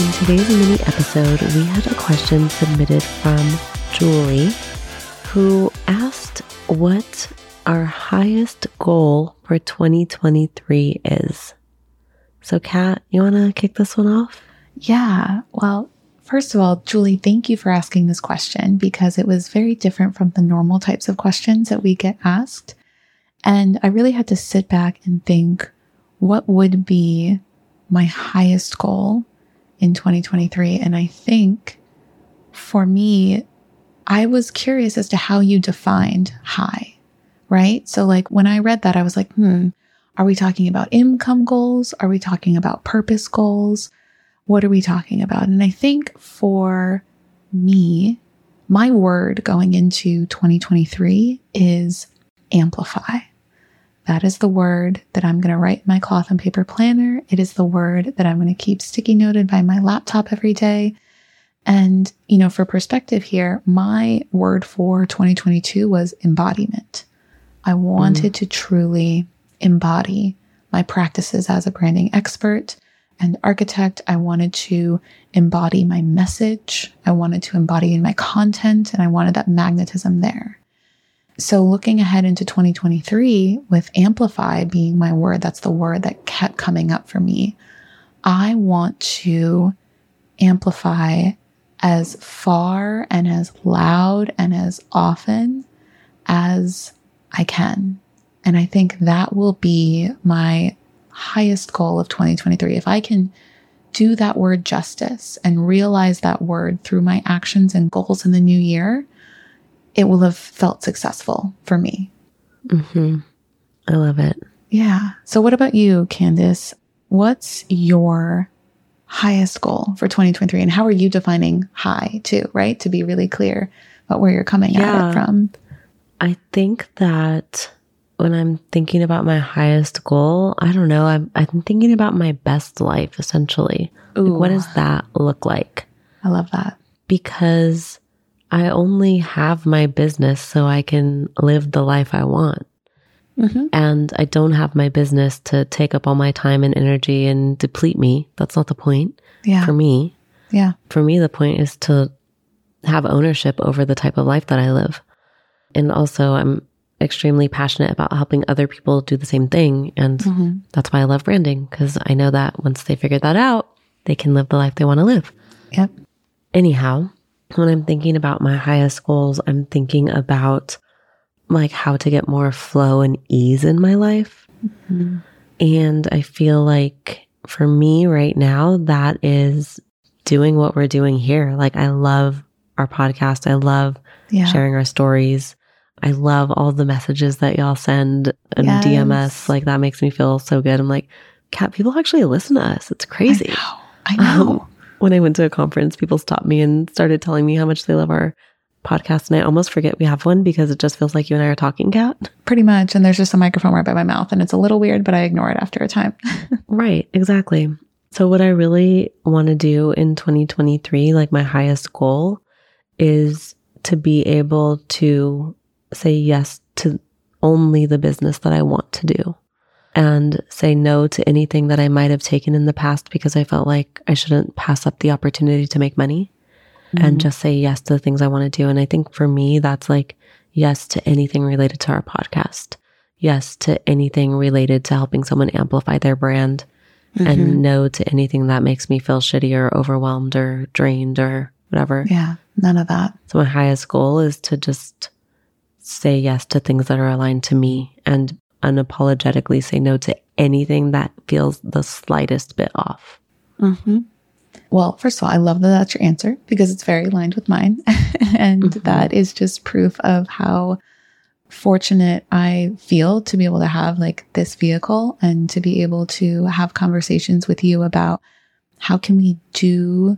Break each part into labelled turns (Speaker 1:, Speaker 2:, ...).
Speaker 1: In today's mini episode, we had a question submitted from Julie, who asked what our highest goal for 2023 is. So, Kat, you want to kick this one off?
Speaker 2: Yeah. Well, first of all, Julie, thank you for asking this question because it was very different from the normal types of questions that we get asked. And I really had to sit back and think what would be my highest goal in 2023. And I think for me, I was curious as to how you defined high, right? So, like when I read that, I was like, hmm, are we talking about income goals? Are we talking about purpose goals? What are we talking about? And I think for me, my word going into 2023 is amplify. That is the word that I'm going to write in my cloth and paper planner. It is the word that I'm going to keep sticky noted by my laptop every day. And, you know, for perspective here, my word for 2022 was embodiment. I wanted mm. to truly embody my practices as a branding expert and architect. I wanted to embody my message. I wanted to embody in my content and I wanted that magnetism there. So looking ahead into 2023 with amplify being my word, that's the word that kept coming up for me. I want to amplify as far and as loud and as often as I can. And I think that will be my highest goal of 2023. If I can do that word justice and realize that word through my actions and goals in the new year, it will have felt successful for me.
Speaker 1: Mm-hmm. I love it.
Speaker 2: Yeah. So, what about you, Candice? What's your highest goal for 2023? And how are you defining high, too, right? To be really clear about where you're coming yeah. at it from.
Speaker 1: I think that when I'm thinking about my highest goal, I don't know, I'm, I'm thinking about my best life essentially. Like, what does that look like?
Speaker 2: I love that.
Speaker 1: Because I only have my business so I can live the life I want. Mm-hmm. And I don't have my business to take up all my time and energy and deplete me. That's not the point
Speaker 2: yeah.
Speaker 1: for me.
Speaker 2: Yeah.
Speaker 1: For me, the point is to have ownership over the type of life that I live. And also, I'm extremely passionate about helping other people do the same thing. And mm-hmm. that's why I love branding because I know that once they figure that out, they can live the life they want to live.
Speaker 2: Yep.
Speaker 1: Anyhow, when I'm thinking about my highest goals, I'm thinking about like how to get more flow and ease in my life. Mm-hmm. And I feel like for me right now, that is doing what we're doing here. Like I love our podcast. I love yeah. sharing our stories. I love all the messages that y'all send and yes. DMS. Like that makes me feel so good. I'm like, Kat, people actually listen to us. It's crazy.
Speaker 2: I know. I know. Um,
Speaker 1: when I went to a conference, people stopped me and started telling me how much they love our podcast. And I almost forget we have one because it just feels like you and I are talking, Kat.
Speaker 2: Pretty much. And there's just a microphone right by my mouth. And it's a little weird, but I ignore it after a time.
Speaker 1: right. Exactly. So, what I really want to do in 2023, like my highest goal, is to be able to say yes to only the business that I want to do and say no to anything that I might have taken in the past because I felt like I shouldn't pass up the opportunity to make money mm-hmm. and just say yes to the things I want to do. And I think for me, that's like yes to anything related to our podcast, yes to anything related to helping someone amplify their brand, mm-hmm. and no to anything that makes me feel shitty or overwhelmed or drained or whatever.
Speaker 2: Yeah, none of that.
Speaker 1: So my highest goal is to just say yes to things that are aligned to me and unapologetically say no to anything that feels the slightest bit off.
Speaker 2: Mm-hmm. Well, first of all, I love that that's your answer because it's very aligned with mine. and mm-hmm. that is just proof of how fortunate I feel to be able to have like this vehicle and to be able to have conversations with you about how can we do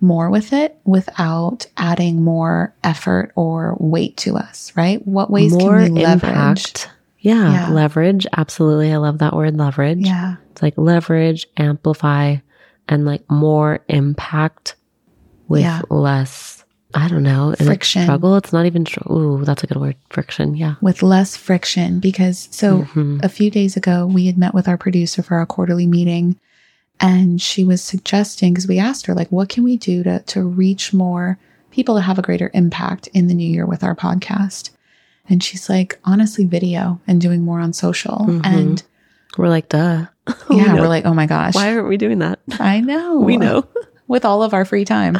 Speaker 2: more with it without adding more effort or weight to us, right? What ways
Speaker 1: More
Speaker 2: can we leverage?
Speaker 1: impact. Yeah,
Speaker 2: Yeah.
Speaker 1: leverage. Absolutely. I love that word leverage.
Speaker 2: Yeah.
Speaker 1: It's like leverage, amplify, and like more impact with
Speaker 2: Yeah.
Speaker 1: less, I don't know,
Speaker 2: Friction.
Speaker 1: struggle. It's not even, ooh, that's a good word. Friction. Yeah.
Speaker 2: With less friction because so
Speaker 1: Mhm.
Speaker 2: a few days ago, we had met with our producer for our quarterly meeting, and she was suggesting because we asked her like, what can we do to to reach more people to have a greater impact in the new year with our podcast? And she's like, honestly, video and doing more on social.
Speaker 1: Mhm.
Speaker 2: And
Speaker 1: We're like, duh.
Speaker 2: Yeah,
Speaker 1: know.
Speaker 2: we're like, oh my gosh,
Speaker 1: why aren't we doing that?
Speaker 2: I know,
Speaker 1: We know.
Speaker 2: with all of our free time.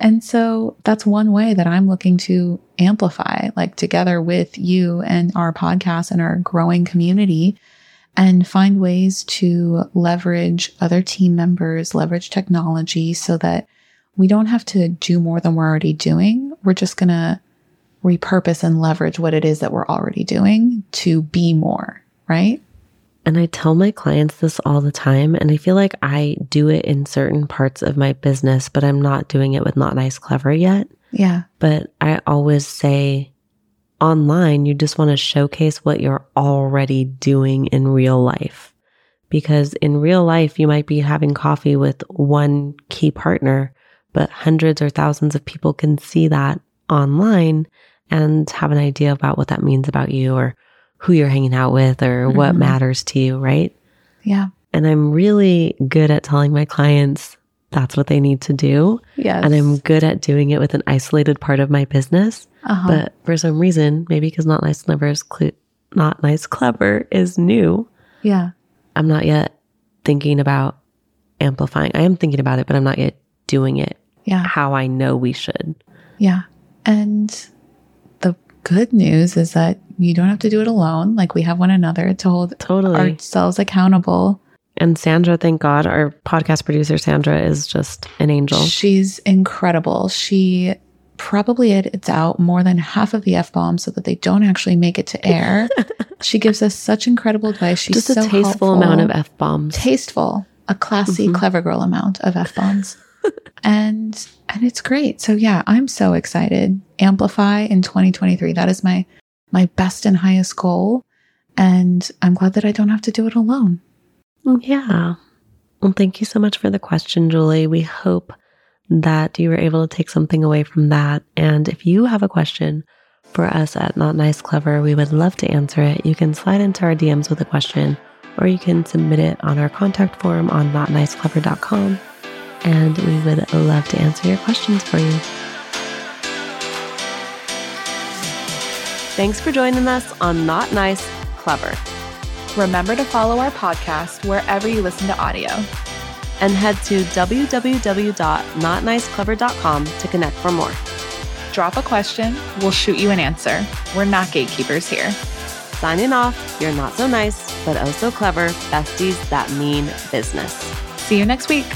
Speaker 2: and so that's one way that I'm looking to amplify, like together with you and our podcast and our growing community, and find ways to leverage other team members, leverage technology so that we don't have to do more than we're already doing. We're just going to repurpose and leverage what it is that we're already doing to be more, right?
Speaker 1: And I tell my clients this all the time. And I feel like I do it in certain parts of my business, but I'm not doing it with Not Nice Clever yet.
Speaker 2: Yeah.
Speaker 1: But I always say online, you just want to showcase what you're already doing in real life. Because in real life, you might be having coffee with one key partner, but hundreds or thousands of people can see that online and have an idea about what that means about you or who you're hanging out with or what
Speaker 2: Mhm.
Speaker 1: matters to you, right?
Speaker 2: Yeah.
Speaker 1: And I'm really good at telling my clients that's what they need to do.
Speaker 2: Yes.
Speaker 1: And I'm good at doing it with an isolated part of my business.
Speaker 2: uh-huh.
Speaker 1: But for some reason, maybe because not nice clever is cl- not nice clever is new,
Speaker 2: yeah.
Speaker 1: I'm not yet thinking about amplifying. I am thinking about it, but I'm not yet doing it
Speaker 2: Yeah.
Speaker 1: how I know we should.
Speaker 2: Yeah. And good news is that you don't have to do it alone. Like we have one another to hold
Speaker 1: Totally.
Speaker 2: ourselves accountable.
Speaker 1: and Sandra, thank God, our podcast producer Sandra is just an angel.
Speaker 2: She's incredible. She probably edits out more than half of the F bombs so that they don't actually make it to air. she gives us such incredible advice. She's
Speaker 1: just a
Speaker 2: so
Speaker 1: tasteful
Speaker 2: helpful.
Speaker 1: amount of f bombs.
Speaker 2: tasteful, a classy,
Speaker 1: Mhm.
Speaker 2: clever girl amount of F bombs. and and it's great. So yeah, I'm so excited. Amplify in 2023. That is my my best and highest goal. And I'm glad that I don't have to do it alone.
Speaker 1: Yeah. Well, thank you so much for the question, Julie. We hope that you were able to take something away from that. And if you have a question for us at Not Nice Clever, we would love to answer it. You can slide into our DMs with a question, or you can submit it on our contact form on notniceclever.com. And we would love to answer your questions for you. Thanks for joining us on Not Nice Clever.
Speaker 2: Remember to follow our podcast wherever you listen to audio.
Speaker 1: and head to www.notniceclever.com to connect for more.
Speaker 2: Drop a question, we'll shoot you an answer. We're not gatekeepers here.
Speaker 1: Signing off, you're not so nice, but oh so clever besties that mean business.
Speaker 2: See you next week.